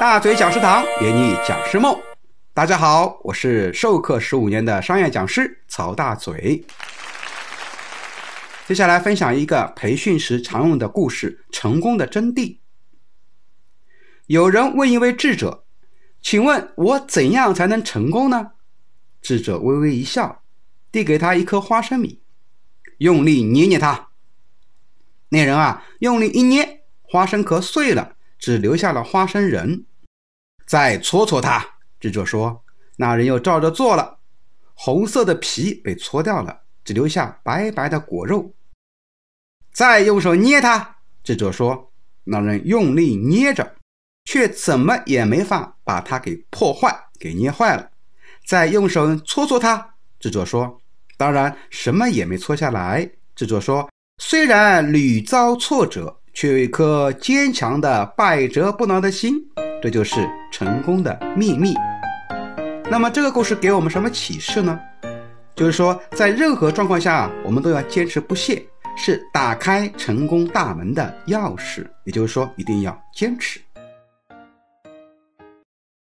大嘴讲师堂圆你讲师梦。大家好，我是授课十五年的商业讲师曹大嘴。接下来分享一个培训时常用的故事：成功的真谛。有人问一位智者：“请问我怎样才能成功呢？”智者微微一笑，递给他一颗花生米，用力捏捏它。那人啊，用力一捏，花生壳碎了，只留下了花生仁。再搓搓它，智者说。那人又照着做了，红色的皮被搓掉了，只留下白白的果肉。再用手捏它，智者说。那人用力捏着，却怎么也没法把它给破坏，给捏坏了。再用手搓搓它，智者说。当然，什么也没搓下来。智者说。虽然屡遭挫折，却有一颗坚强的、百折不挠的心，这就是成功的秘密。那么，这个故事给我们什么启示呢？就是说，在任何状况下，我们都要坚持不懈，是打开成功大门的钥匙。也就是说，一定要坚持。